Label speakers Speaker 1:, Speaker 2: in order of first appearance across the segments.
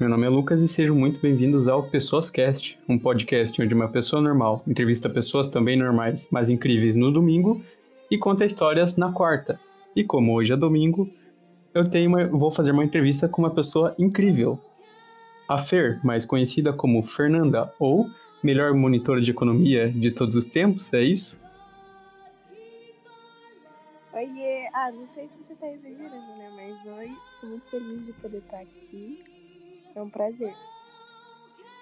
Speaker 1: Meu nome é Lucas e sejam muito bem-vindos ao Pessoas Cast, um podcast onde uma pessoa normal entrevista pessoas também normais, mas incríveis no domingo e conta histórias na quarta. E como hoje é domingo, eu tenho uma, vou fazer uma entrevista com uma pessoa incrível. A Fer, mais conhecida como Fernanda, ou melhor monitora de economia de todos os tempos, é isso?
Speaker 2: Oiê! Ah, não sei se você tá exagerando, né? Mas oi, fico muito feliz de poder estar aqui. É um prazer.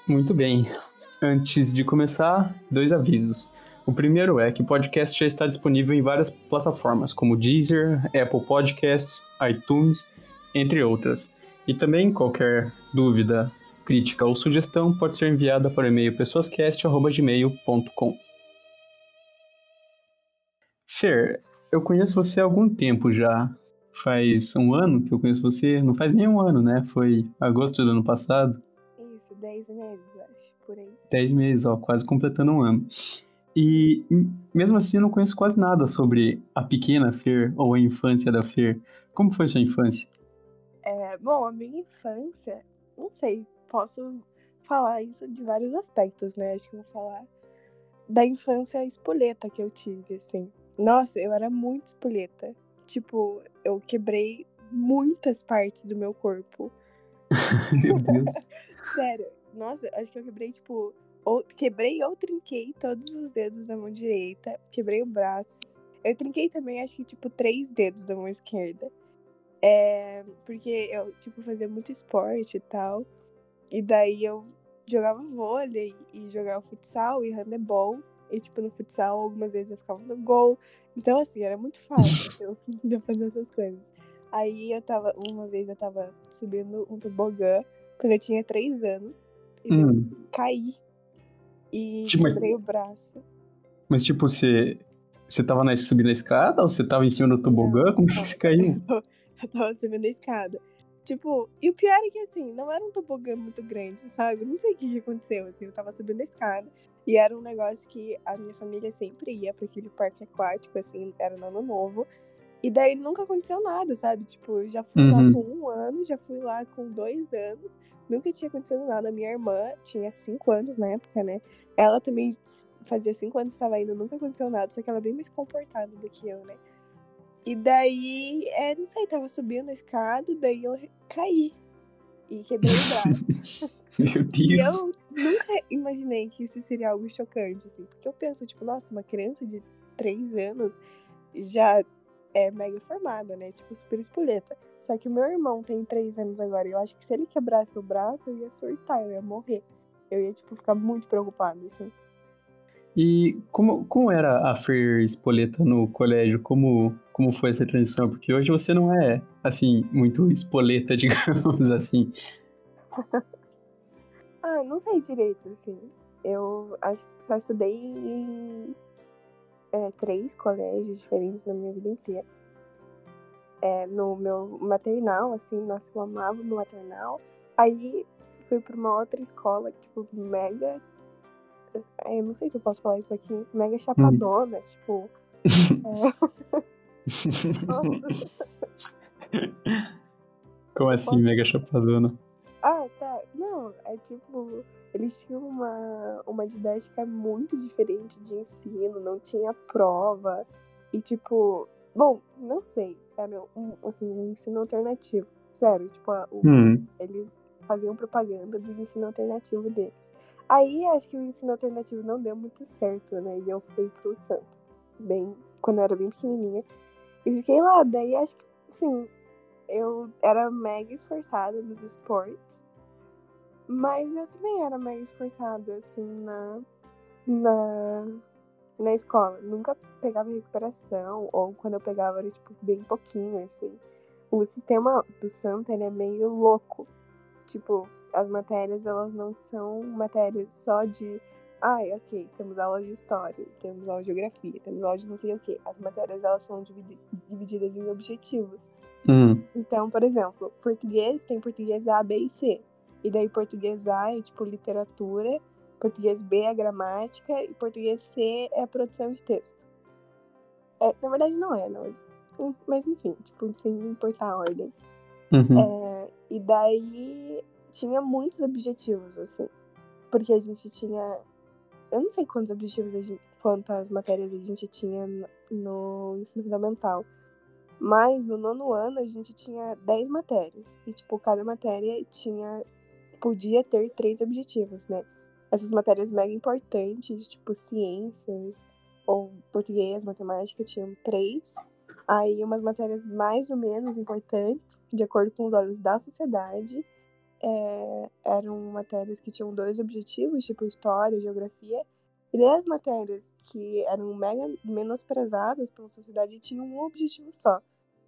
Speaker 1: Muito bem. Antes de começar, dois avisos. O primeiro é que o podcast já está disponível em várias plataformas, como Deezer, Apple Podcasts, iTunes, entre outras. E também qualquer dúvida, crítica ou sugestão pode ser enviada para o e-mail pessoascast.gmail.com. Fer, eu conheço você há algum tempo já. Faz um ano que eu conheço você. Não faz nem um ano, né? Foi agosto do ano passado.
Speaker 2: Isso, dez meses, acho, por aí.
Speaker 1: Dez meses, ó, quase completando um ano. E mesmo assim eu não conheço quase nada sobre a pequena Fer ou a infância da Fer. Como foi sua infância?
Speaker 2: É, bom, a minha infância, não sei, posso falar isso de vários aspectos, né? Acho que vou falar da infância espoleta que eu tive, assim. Nossa, eu era muito espoleta. Tipo, eu quebrei muitas partes do meu corpo.
Speaker 1: Meu Deus.
Speaker 2: Sério. Nossa, acho que eu quebrei, tipo, ou, quebrei ou trinquei todos os dedos da mão direita, quebrei o braço. Eu trinquei também, acho que, tipo, três dedos da mão esquerda. É, porque eu, tipo, fazia muito esporte e tal. E daí eu jogava vôlei e jogava futsal e handebol. E, tipo, no futsal, algumas vezes eu ficava no gol. Então, assim, era muito fácil eu, eu fazer essas coisas. Aí eu tava, uma vez eu tava subindo um tobogã quando eu tinha três anos. E
Speaker 1: Hum.
Speaker 2: eu caí e
Speaker 1: Tipo,
Speaker 2: quebrei o braço.
Speaker 1: Mas tipo, você, você tava na, subindo a escada ou você tava em cima do tobogã? Como é que você caiu?
Speaker 2: Eu tava subindo a escada. Tipo, e o pior é que assim, não era um tobogã muito grande, sabe? Não sei o que, que aconteceu, assim, eu tava subindo a escada e era um negócio que a minha família sempre ia pra aquele parque aquático, assim, era no ano novo. E daí nunca aconteceu nada, sabe? Tipo, eu já fui
Speaker 1: Uhum.
Speaker 2: lá com um ano, já fui lá com dois anos, nunca tinha acontecido nada. Minha irmã tinha cinco anos na época, né? Ela também fazia cinco anos que estava indo, nunca aconteceu nada, só que ela é bem mais comportada do que eu, né? E daí, é, não sei, tava subindo a escada, daí eu caí e quebrei o braço.
Speaker 1: Meu
Speaker 2: e
Speaker 1: Deus.
Speaker 2: eu nunca imaginei que isso seria algo chocante, assim, porque eu penso, tipo, nossa, uma criança de três anos já é mega formada, né? Tipo, super espoleta. Só que o meu irmão tem três anos agora, e eu acho que se ele quebrasse o braço, eu ia surtar, eu ia morrer. Eu ia, tipo, ficar muito preocupada, assim.
Speaker 1: E como, como era a Fer Espoleta no colégio? Como, como foi essa transição? Porque hoje você não é, assim, muito espoleta, digamos assim.
Speaker 2: Ah, não sei direito, assim. Eu só estudei em é, três colégios diferentes na minha vida inteira. É, no meu maternal, assim, nossa, eu amava meu maternal. Aí fui pra uma outra escola, tipo, mega. é, Eu não sei se eu posso falar isso aqui. Mega chapadona, tipo. é, nossa.
Speaker 1: Como assim,
Speaker 2: Posso-
Speaker 1: mega chapadona?
Speaker 2: Ah, tá. Não, é tipo, eles tinham uma, uma didática muito diferente de ensino, não tinha prova. E tipo, bom, não sei, era um, assim, um ensino alternativo. Sério, tipo, a- o-
Speaker 1: Hum,
Speaker 2: eles faziam propaganda do ensino alternativo deles. Aí acho que o ensino alternativo não deu muito certo, né? E eu fui pro Santa, bem, quando eu era bem pequenininha. E fiquei lá, daí acho que, assim, eu era mega esforçada nos esportes. Mas eu também era mega esforçada, assim, na, na, na escola. Nunca pegava recuperação, ou quando eu pegava era, tipo, bem pouquinho, assim. O sistema do Santa, ele é meio louco. Tipo, as matérias, elas não são matérias só de... Ai, ok, temos aula de história, temos aula de geografia, temos aula de não sei o quê. As matérias, elas são dividi- divididas em objetivos.
Speaker 1: hum,
Speaker 2: Então, por exemplo, português tem português A, B e C. E daí português A é tipo literatura, português B é gramática e português C é produção de texto. É, na verdade não é, não. Mas enfim, tipo, sem importar a ordem.
Speaker 1: uhum.
Speaker 2: É, e daí tinha muitos objetivos, assim. Porque a gente tinha. Eu não sei quantos objetivos a gente. quantas matérias a gente tinha no ensino fundamental. Mas no nono ano a gente tinha 10 matérias. E, tipo, cada matéria tinha. podia ter três objetivos, né? Essas matérias mega importantes, tipo ciências ou português, matemática, tinham três. Aí umas matérias mais ou menos importantes, de acordo com os olhos da sociedade, é, eram matérias que tinham dois objetivos, tipo história, geografia, e daí as matérias que eram mega menosprezadas pela sociedade tinham um objetivo só.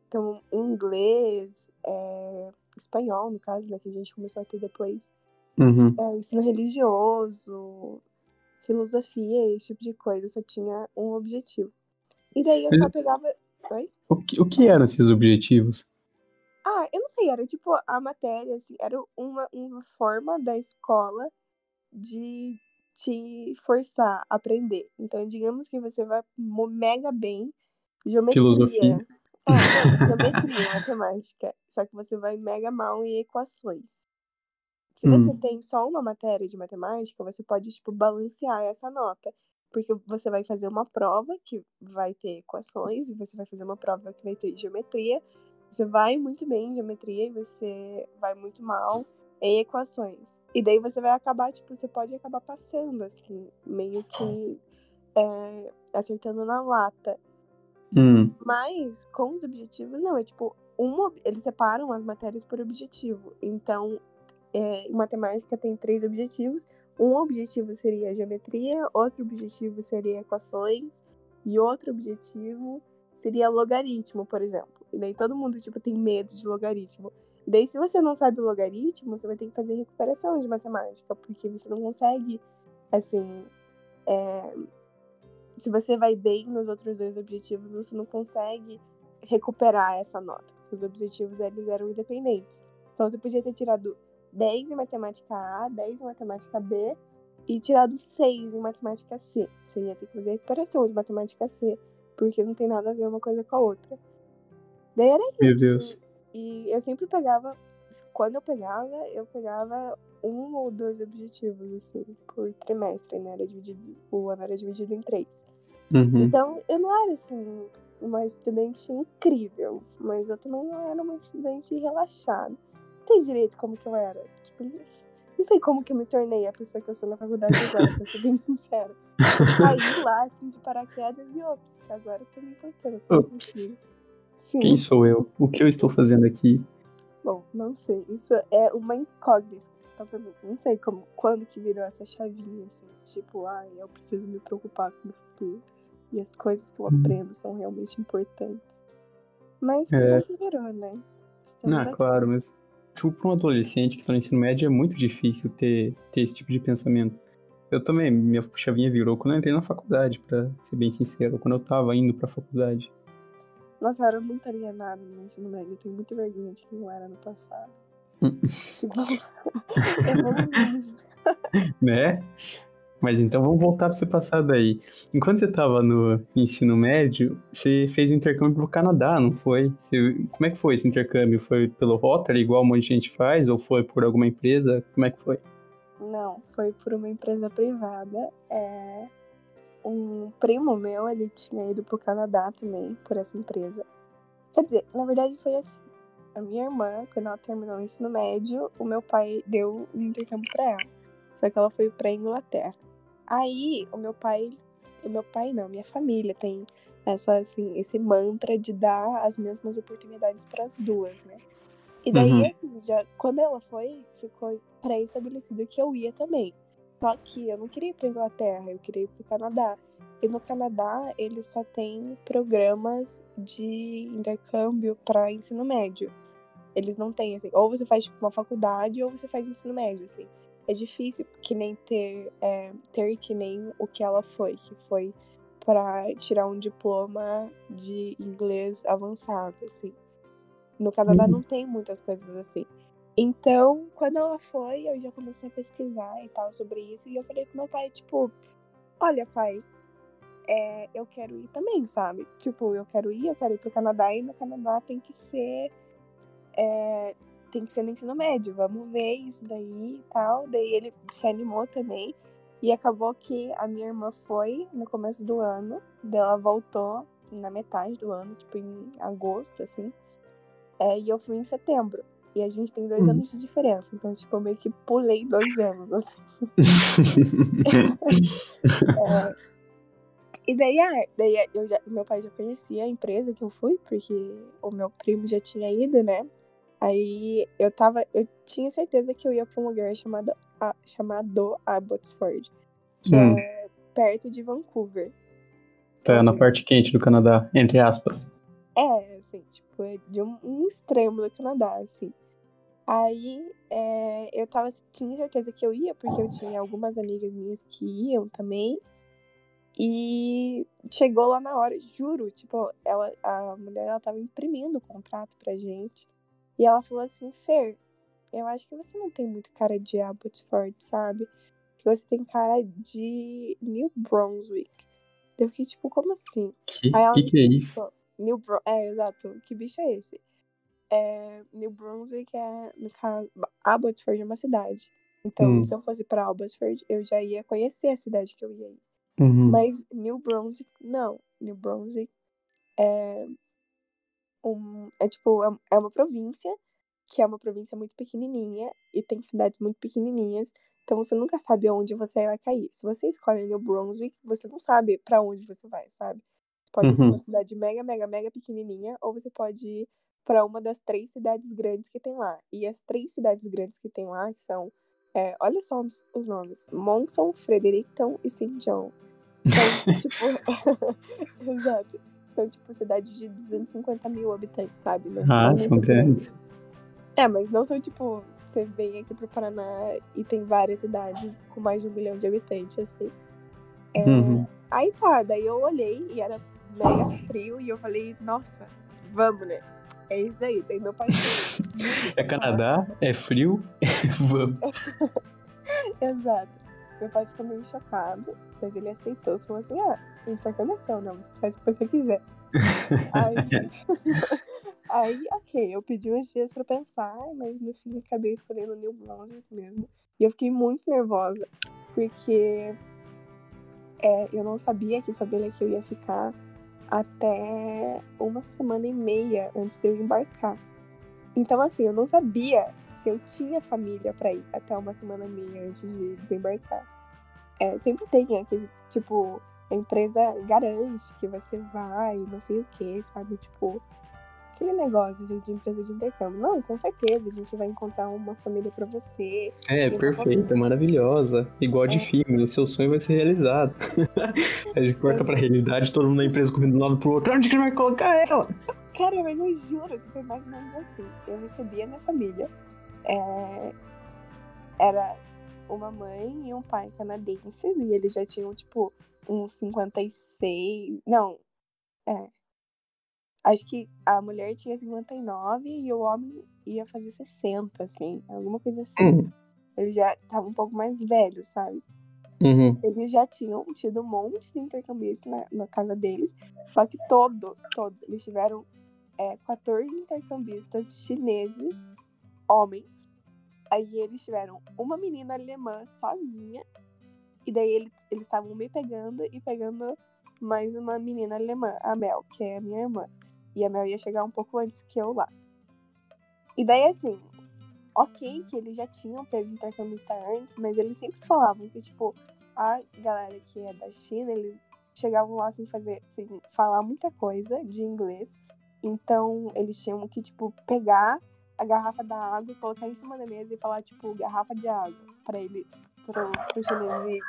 Speaker 2: Então, inglês, é, espanhol, no caso, né, que a gente começou a ter depois,
Speaker 1: Uhum.
Speaker 2: é, ensino religioso, filosofia, esse tipo de coisa, só tinha um objetivo. E daí eu só pegava. Oi?
Speaker 1: O que, o que eram esses objetivos?
Speaker 2: Ah, eu não sei, era tipo a matéria, assim, era uma, uma forma da escola de te forçar a aprender. Então, digamos que você vai mega bem geometria.
Speaker 1: Filosofia.
Speaker 2: É, geometria, matemática. Só que você vai mega mal em equações. Se você
Speaker 1: Hum.
Speaker 2: tem só uma matéria de matemática, você pode, tipo, balancear essa nota. Porque você vai fazer uma prova que vai ter equações, e você vai fazer uma prova que vai ter geometria. Você vai muito bem em geometria e você vai muito mal em equações. E daí você vai acabar, tipo, você pode acabar passando, assim, meio que é, acertando na lata.
Speaker 1: Hum.
Speaker 2: Mas com os objetivos, não. É tipo, um, eles separam as matérias por objetivo. Então, é, em matemática tem três objetivos. Um objetivo seria geometria, outro objetivo seria equações, e outro objetivo seria logaritmo, por exemplo. E daí todo mundo, tipo, tem medo de logaritmo. E daí, se você não sabe logaritmo, você vai ter que fazer recuperação de matemática, porque você não consegue, assim, é, se você vai bem nos outros dois objetivos, você não consegue recuperar essa nota. Os objetivos eles eram independentes. Então você podia ter tirado 10 em matemática A, 10 em matemática B e tirado 6 em matemática C. Você ia ter que fazer recuperação de matemática C, porque não tem nada a ver uma coisa com a outra. Daí era isso.
Speaker 1: Meu Deus.
Speaker 2: assim. E eu sempre pegava, quando eu pegava, eu pegava um ou dois objetivos, assim, por trimestre, né? Era dividido, o ano era dividido em três.
Speaker 1: Uhum.
Speaker 2: Então, eu não era, assim, uma estudante incrível, mas eu também não era uma estudante relaxada. Não sei direito como que eu era. Tipo, não sei como que eu me tornei a pessoa que eu sou na faculdade agora, pra ser bem sincera. Caí lá, assim, de paraquedas e ops, agora eu tô me importando.
Speaker 1: Ops.
Speaker 2: Sim.
Speaker 1: Quem sou eu? O que eu estou fazendo aqui?
Speaker 2: Bom, não sei. Isso é uma incógnita tá pra mim. Não sei como, quando que virou essa chavinha, assim. Tipo, ai, eu preciso me preocupar com o futuro. E as coisas que eu
Speaker 1: Uhum.
Speaker 2: aprendo são realmente importantes. Mas
Speaker 1: É.
Speaker 2: é. que virou, né? Estamos
Speaker 1: Não,
Speaker 2: aqui.
Speaker 1: claro, mas tipo, para um adolescente que está no ensino médio é muito difícil ter, ter esse tipo de pensamento. Eu também, minha chavinha virou quando eu entrei na faculdade, pra ser bem sincero, quando eu tava indo pra faculdade.
Speaker 2: Nossa, eu era muito alienada no ensino médio. Eu tenho muita vergonha de que não era no passado.
Speaker 1: Hum.
Speaker 2: Tipo, evoluímos.
Speaker 1: Né? Mas então vamos voltar para esse passado aí. Enquanto você estava no ensino médio, você fez um intercâmbio pro Canadá, não foi? Você- como é que foi esse intercâmbio? Foi pelo Rotary, igual um monte de gente faz, ou foi por alguma empresa? Como é que foi?
Speaker 2: Não, foi por uma empresa privada. É... Um primo meu, ele tinha ido pro Canadá também, por essa empresa. Quer dizer, na verdade foi assim. A minha irmã, quando ela terminou o ensino médio, o meu pai deu um intercâmbio pra ela. Só que ela foi pra Inglaterra. Aí, o meu pai... O meu pai não, minha família tem essa, assim, esse mantra de dar as mesmas oportunidades para as duas, né? E daí,
Speaker 1: Uhum.
Speaker 2: assim, já quando ela foi, ficou pré-estabelecido que eu ia também. Só que eu não queria ir pra Inglaterra, eu queria ir pro Canadá. E no Canadá, eles só têm programas de intercâmbio para ensino médio. Eles não têm, assim, ou você faz tipo, uma faculdade ou você faz ensino médio, assim. É difícil que nem ter, é, ter que nem o que ela foi, que foi para tirar um diploma de inglês avançado, assim. No Canadá
Speaker 1: Uhum.
Speaker 2: não tem muitas coisas assim. Então, quando ela foi, eu já comecei a pesquisar e tal sobre isso. E eu falei com meu pai, tipo, olha, pai, é, eu quero ir também, sabe? Tipo, eu quero ir, eu quero ir pro Canadá e no Canadá tem que ser. é, tem que ser no ensino médio, vamos ver isso daí e tal. Daí ele se animou também. E acabou que a minha irmã foi no começo do ano, daí ela voltou na metade do ano, tipo em agosto, assim. É, e eu fui em setembro. E a gente tem dois uhum. anos de diferença. Então, tipo, eu meio que pulei dois anos, assim. é, e daí, ah, daí eu já, meu pai já conhecia a empresa que eu fui, porque o meu primo já tinha ido, né? Aí eu tava. Eu tinha certeza que eu ia pra um lugar chamado, a, chamado Abbotsford, que hum. é perto de Vancouver.
Speaker 1: Tá então, na parte quente do Canadá, entre aspas.
Speaker 2: É, assim, tipo, é de um, um extremo do Canadá, assim. Aí é, eu tava, tinha certeza que eu ia, porque eu tinha algumas amigas minhas que iam também. E chegou lá na hora, juro, tipo, ela, a mulher ela tava imprimindo o contrato pra gente. E ela falou assim, Fer, eu acho que você não tem muito cara de Abbotsford, sabe? Que você tem cara de New Brunswick. Eu fiquei tipo, como assim?
Speaker 1: Que, Aí ela que, que é isso?
Speaker 2: New Bru é, exato. Que bicho é esse? É, New Brunswick é, no caso, Abbotsford é uma cidade. Então, hum. se eu fosse pra Abbotsford, eu já ia conhecer a cidade que eu ia ir. Uhum. Mas New Brunswick, não. New Brunswick é um, é tipo, é, é uma província, que é uma província muito pequenininha e tem cidades muito pequenininhas. Então você nunca sabe onde você vai cair. Se você escolhe New Brunswick, você não sabe para onde você vai, sabe? Você pode uhum. ir pra uma uhum. cidade mega, mega, mega pequenininha, ou você pode ir para uma das três cidades grandes que tem lá. E as três cidades grandes que tem lá, que são, é, olha só os, os nomes: Monson, Fredericton e St. John. São, tipo, exato são, tipo, cidades de 250 mil habitantes, sabe?
Speaker 1: Não ah, são, são grandes.
Speaker 2: É, mas não são, tipo, você vem aqui pro Paraná e tem várias cidades com mais de um milhão de habitantes, assim. É... Uhum. Aí tá, daí eu olhei e era mega frio e eu falei, nossa, vamos, né? É isso daí. Daí meu pai.
Speaker 1: é Canadá, é frio, vamos.
Speaker 2: Exato. Meu pai ficou meio chocado, mas ele aceitou e falou assim: ah, intercalação, não, você faz o que você quiser. aí, aí, ok, eu pedi uns dias pra pensar, mas no fim acabei escolhendo o New Brunswick mesmo. E eu fiquei muito nervosa, porque é, eu não sabia que família que eu ia ficar até uma semana e meia antes de eu embarcar. Então, assim, eu não sabia se eu tinha família para ir até uma semana e meia antes de desembarcar. É, sempre tem aquele, tipo, a empresa garante que você vai, não sei o que, sabe? Tipo, aquele negócio assim, de empresa de intercâmbio. Não, com certeza, a gente vai encontrar uma família para você.
Speaker 1: É, perfeita, maravilhosa. Igual de é. filme, o seu sonho vai ser realizado. Aí corta pra realidade, todo mundo na empresa correndo de um lado pro outro. Onde que vai colocar ela?
Speaker 2: Cara, mas eu juro que foi mais ou menos assim. Eu recebi a minha família. É... Era uma mãe e um pai canadenses, e eles já tinham, tipo, uns 56. Não, é. Acho que a mulher tinha 59 e o homem ia fazer 60, assim, alguma coisa assim. Uhum. Ele já tava um pouco mais velho, sabe?
Speaker 1: Uhum.
Speaker 2: Eles já tinham tido um monte de intercambistas na, na casa deles, só que todos, todos, eles tiveram é, 14 intercambistas chineses, homens. Aí eles tiveram uma menina alemã sozinha e daí eles estavam me pegando e pegando mais uma menina alemã, a Mel, que é a minha irmã. E a Mel ia chegar um pouco antes que eu lá. E daí, assim, ok que eles já tinham pego intercambista antes, mas eles sempre falavam que, tipo, a galera que é da China, eles chegavam lá sem fazer, sem falar muita coisa de inglês. Então, eles tinham que, tipo, pegar a garrafa da água e colocar em cima da mesa e falar, tipo, garrafa de água, para ele pro, pro chinês. E,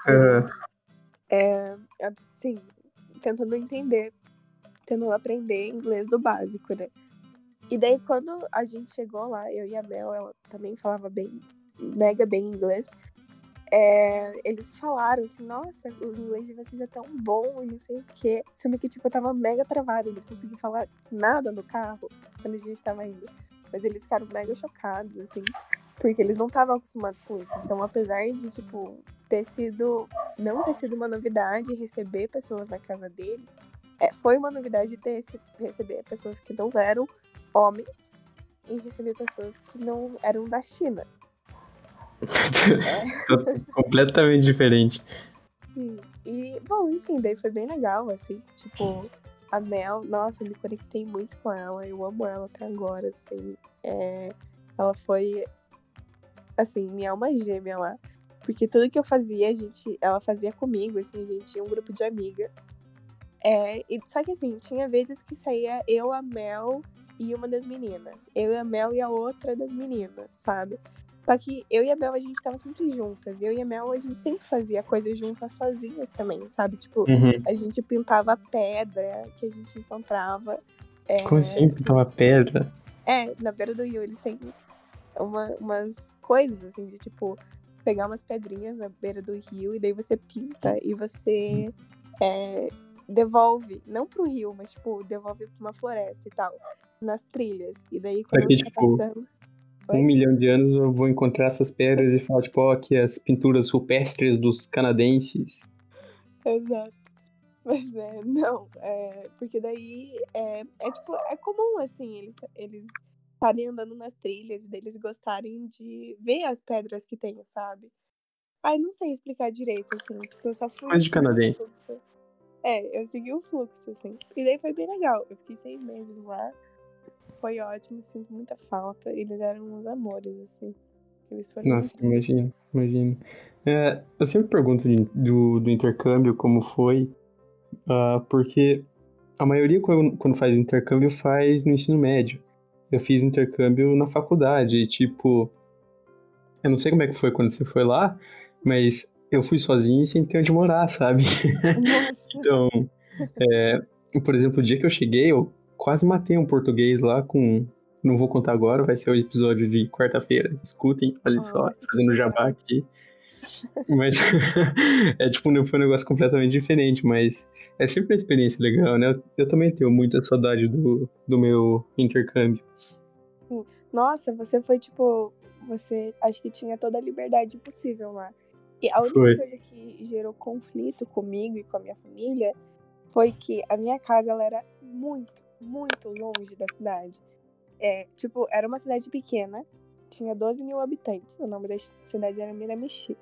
Speaker 2: é, sim, tentando entender, tentando aprender inglês do básico, né? E daí, quando a gente chegou lá, eu e a Mel, ela também falava bem, mega bem inglês. É, eles falaram assim, nossa, o inglês de vocês é tão bom e não sei o quê. Sendo que, tipo, eu tava mega travada, não consegui falar nada no carro quando a gente tava indo. Mas eles ficaram mega chocados, assim. Porque eles não estavam acostumados com isso. Então, apesar de, tipo, ter sido. Não ter sido uma novidade receber pessoas na casa deles, é, foi uma novidade ter esse, receber pessoas que não eram homens em receber pessoas que não eram da China.
Speaker 1: é. Completamente diferente.
Speaker 2: E, bom, enfim, daí foi bem legal, assim. Tipo, a Mel, nossa, eu me conectei muito com ela. Eu amo ela até agora, assim. É, ela foi, assim, minha alma gêmea lá. Porque tudo que eu fazia, a gente, ela fazia comigo, assim, a gente tinha um grupo de amigas. É, e, só que assim, tinha vezes que saía eu, a Mel e uma das meninas. Eu e a Mel e a outra das meninas, sabe? Só que eu e a Mel, a gente tava sempre juntas. Eu e a Mel, a gente sempre fazia coisas juntas sozinhas também, sabe? Tipo,
Speaker 1: Uhum.
Speaker 2: a gente pintava pedra que a gente encontrava. É,
Speaker 1: Como assim? Pintava pedra?
Speaker 2: é, na beira do rio eles têm uma- umas coisas, assim, de tipo, pegar umas pedrinhas na beira do rio e daí você pinta e você é, devolve, não pro rio, mas tipo, devolve pra uma floresta e tal, nas trilhas. E daí quando
Speaker 1: Aqui,
Speaker 2: você tá
Speaker 1: tipo,
Speaker 2: passando.
Speaker 1: Um
Speaker 2: Oi?
Speaker 1: milhão de anos eu vou encontrar essas pedras e falar, tipo, ó, aqui as pinturas rupestres dos canadenses.
Speaker 2: Exato. Mas é, não, é, porque daí é, é tipo, é comum assim, eles eles estarem andando nas trilhas e deles gostarem de ver as pedras que tem, sabe? Ai, não sei explicar direito, assim, tipo, eu só fui
Speaker 1: Mas de canadense.
Speaker 2: É, eu segui o fluxo, assim. E daí foi bem legal. Eu fiquei seis meses lá. Foi ótimo, sinto muita falta. Eles eram uns amores, assim. Eles foram
Speaker 1: Nossa,
Speaker 2: incríveis.
Speaker 1: imagino, imagino. É, eu sempre pergunto de- do, do intercâmbio como foi, ah, porque a maioria quando, quando faz intercâmbio faz no ensino médio. Eu fiz intercâmbio na faculdade, e, tipo, eu não sei como é que foi quando você foi lá, mas eu fui sozinho e sem ter onde morar, sabe? Então, é, por exemplo, o dia que eu cheguei, eu quase matei um português lá com. Não vou contar agora, vai ser o episódio de quarta-feira. Escutem, olha só, fazendo jabá aqui. Mas é tipo, foi um negócio completamente diferente, mas é sempre uma experiência legal, né? Eu, eu também tenho muita saudade do, do meu intercâmbio.
Speaker 2: Nossa, você foi tipo. Você acho que tinha toda a liberdade possível lá. E a única
Speaker 1: Foi.
Speaker 2: coisa que gerou conflito comigo e com a minha família foi que a minha casa ela era muito, muito longe da cidade. É, tipo, era uma cidade pequena, tinha 12 mil habitantes. O nome da cidade era Miramichi.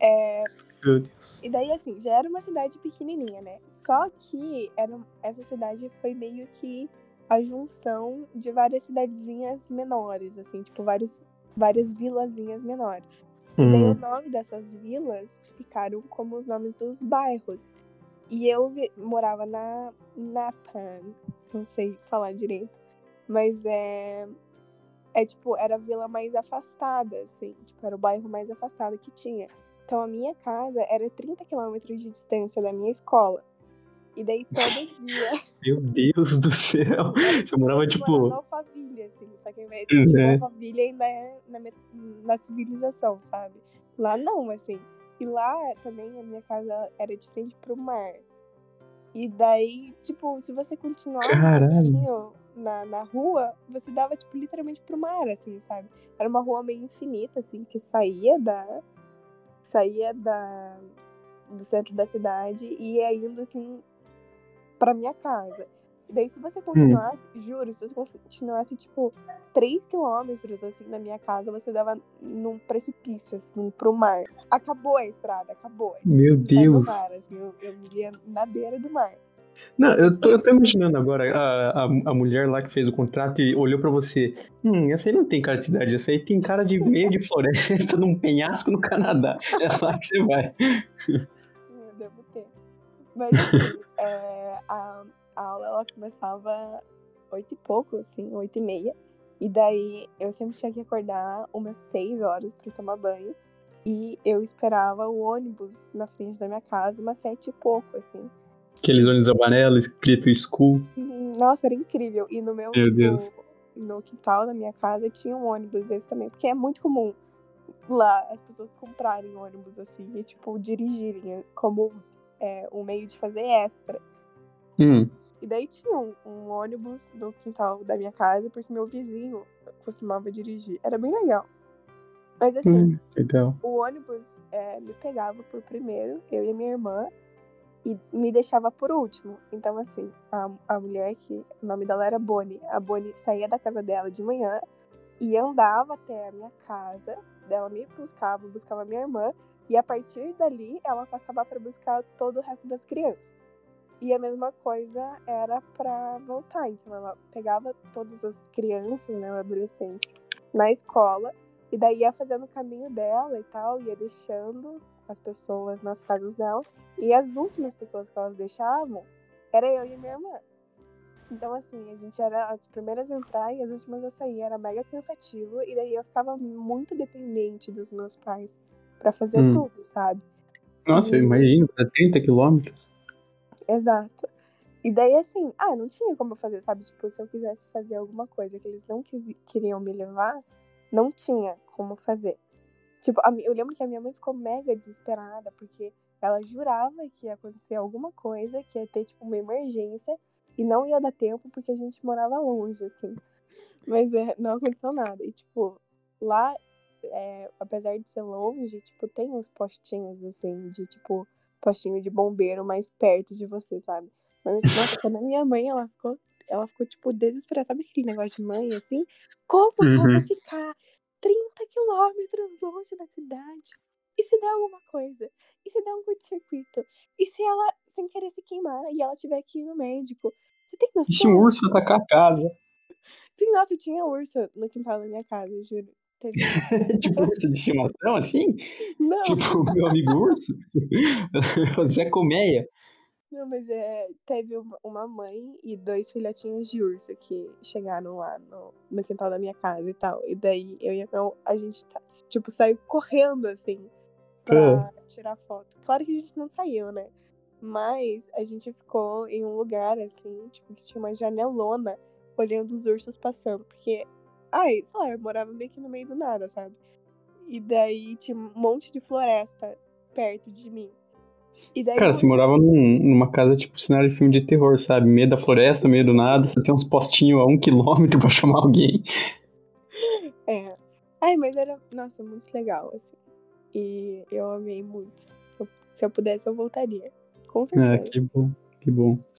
Speaker 2: É,
Speaker 1: Meu Deus.
Speaker 2: e daí, assim, já era uma cidade pequenininha, né? Só que era, essa cidade foi meio que a junção de várias cidadezinhas menores, assim, tipo, vários, várias vilazinhas menores. E daí o
Speaker 1: Hum,
Speaker 2: nome dessas vilas ficaram como os nomes dos bairros. E eu vi- morava na Napan, não sei falar direito, mas é. É tipo, era a vila mais afastada, assim, tipo, era o bairro mais afastado que tinha. Então a minha casa era 30 quilômetros de distância da minha escola. E daí todo dia.
Speaker 1: meu Deus do céu. Você morava, tipo-
Speaker 2: morar na Alphaville, assim. Só que ao invés de tipo. Alphaville ainda é na, na civilização, sabe? Lá não, assim. E lá também a minha casa era de frente pro mar. E daí, tipo, se você continuar um na, na rua, você dava, tipo, literalmente pro mar, assim, sabe? Era uma rua meio infinita, assim, que saía da. Saía da. do centro da cidade e ia indo, assim, pra minha casa. Daí, se você continuasse, juro, se você continuasse, tipo, 3 quilômetros, assim, da minha casa, você dava num precipício, assim, pro mar. Acabou a estrada, acabou. É, tipo,
Speaker 1: Meu
Speaker 2: no
Speaker 1: Deus.
Speaker 2: mar, assim, eu, eu vivia na beira do mar.
Speaker 1: Não, eu tô, eu tô imaginando agora a, a, a mulher lá que fez o contrato e olhou pra você. Hum, essa aí não tem cara de cidade, essa aí tem cara de meio de floresta, num penhasco no Canadá. É lá que você vai.
Speaker 2: Eu devo ter. Mas, assim, é, a, a aula, ela começava oito e pouco, assim, oito e meia. E daí, eu sempre tinha que acordar umas seis horas pra tomar banho. E eu esperava o ônibus na frente da minha casa umas sete e pouco, assim.
Speaker 1: Aqueles ônibus amarelo escrito school.
Speaker 2: Nossa, era incrível. E no meu,
Speaker 1: Meu
Speaker 2: tipo,
Speaker 1: Deus.
Speaker 2: no quintal da minha casa tinha um ônibus desse também, porque é muito comum lá as pessoas comprarem ônibus assim e, tipo, dirigirem é, como é, um meio de fazer extra.
Speaker 1: Hum,
Speaker 2: E daí tinha um, um ônibus no quintal da minha casa, porque meu vizinho costumava dirigir. Era bem legal. Mas assim,
Speaker 1: hum, legal.
Speaker 2: o ônibus é, me pegava por primeiro, eu e a minha irmã. E me deixava por último. Então, assim, a, a mulher que. O nome dela era Bonnie. A Bonnie saía da casa dela de manhã e andava até a minha casa. Ela me buscava, buscava minha irmã. E a partir dali, ela passava para buscar todo o resto das crianças. E a mesma coisa era para voltar. Então, ela pegava todas as crianças, né, adolescentes, na escola. E daí ia fazendo o caminho dela e tal, ia deixando as pessoas nas casas dela. E as últimas pessoas que elas deixavam era eu e minha irmã. Então, assim, a gente era as primeiras a entrar e as últimas a sair. Era mega cansativo. E daí eu ficava muito dependente dos meus pais para fazer hum. tudo, sabe?
Speaker 1: Nossa, e... imagina, para 30 quilômetros.
Speaker 2: Exato. E daí, assim, ah, não tinha como fazer, sabe? Tipo, se eu quisesse fazer alguma coisa que eles não quis, queriam me levar, não tinha como fazer. Tipo, eu lembro que a minha mãe ficou mega desesperada, porque ela jurava que ia acontecer alguma coisa, que ia ter, tipo, uma emergência, e não ia dar tempo porque a gente morava longe, assim. Mas é, não aconteceu nada. E, tipo, lá, é, apesar de ser longe, tipo, tem uns postinhos, assim, de, tipo, postinho de bombeiro mais perto de você, sabe? Mas, nossa, quando a minha mãe, ela ficou, ela ficou, tipo, desesperada. Sabe aquele negócio de mãe, assim? Como que ela vai uhum. ficar 30 quilômetros longe da cidade. E se der alguma coisa? E se der um curto-circuito? E se ela, sem querer se queimar, e ela tiver que ir no médico? Você tem noção?
Speaker 1: E se o urso atacar a casa?
Speaker 2: Sim, nossa, tinha urso no quintal da minha casa, juro. Teve...
Speaker 1: tipo urso de estimação, assim?
Speaker 2: Não.
Speaker 1: Tipo, meu amigo urso? Zé Colmeia?
Speaker 2: Não, mas é, teve uma mãe e dois filhotinhos de urso que chegaram lá no, no quintal da minha casa e tal. E daí eu e a, a gente, tá, tipo, saiu correndo, assim, pra é. tirar foto. Claro que a gente não saiu, né? Mas a gente ficou em um lugar, assim, tipo, que tinha uma janelona olhando os ursos passando. Porque, ai, sei lá, eu morava meio que no meio do nada, sabe? E daí tinha um monte de floresta perto de mim.
Speaker 1: Daí, Cara, você morava num, numa casa tipo cenário de filme de terror, sabe? Meio da floresta, meio do nada, você tem uns postinhos a um quilômetro pra chamar alguém.
Speaker 2: É. Ai, mas era, nossa, muito legal, assim. E eu amei muito. Se eu pudesse, eu voltaria. Com certeza.
Speaker 1: É, que bom, que bom.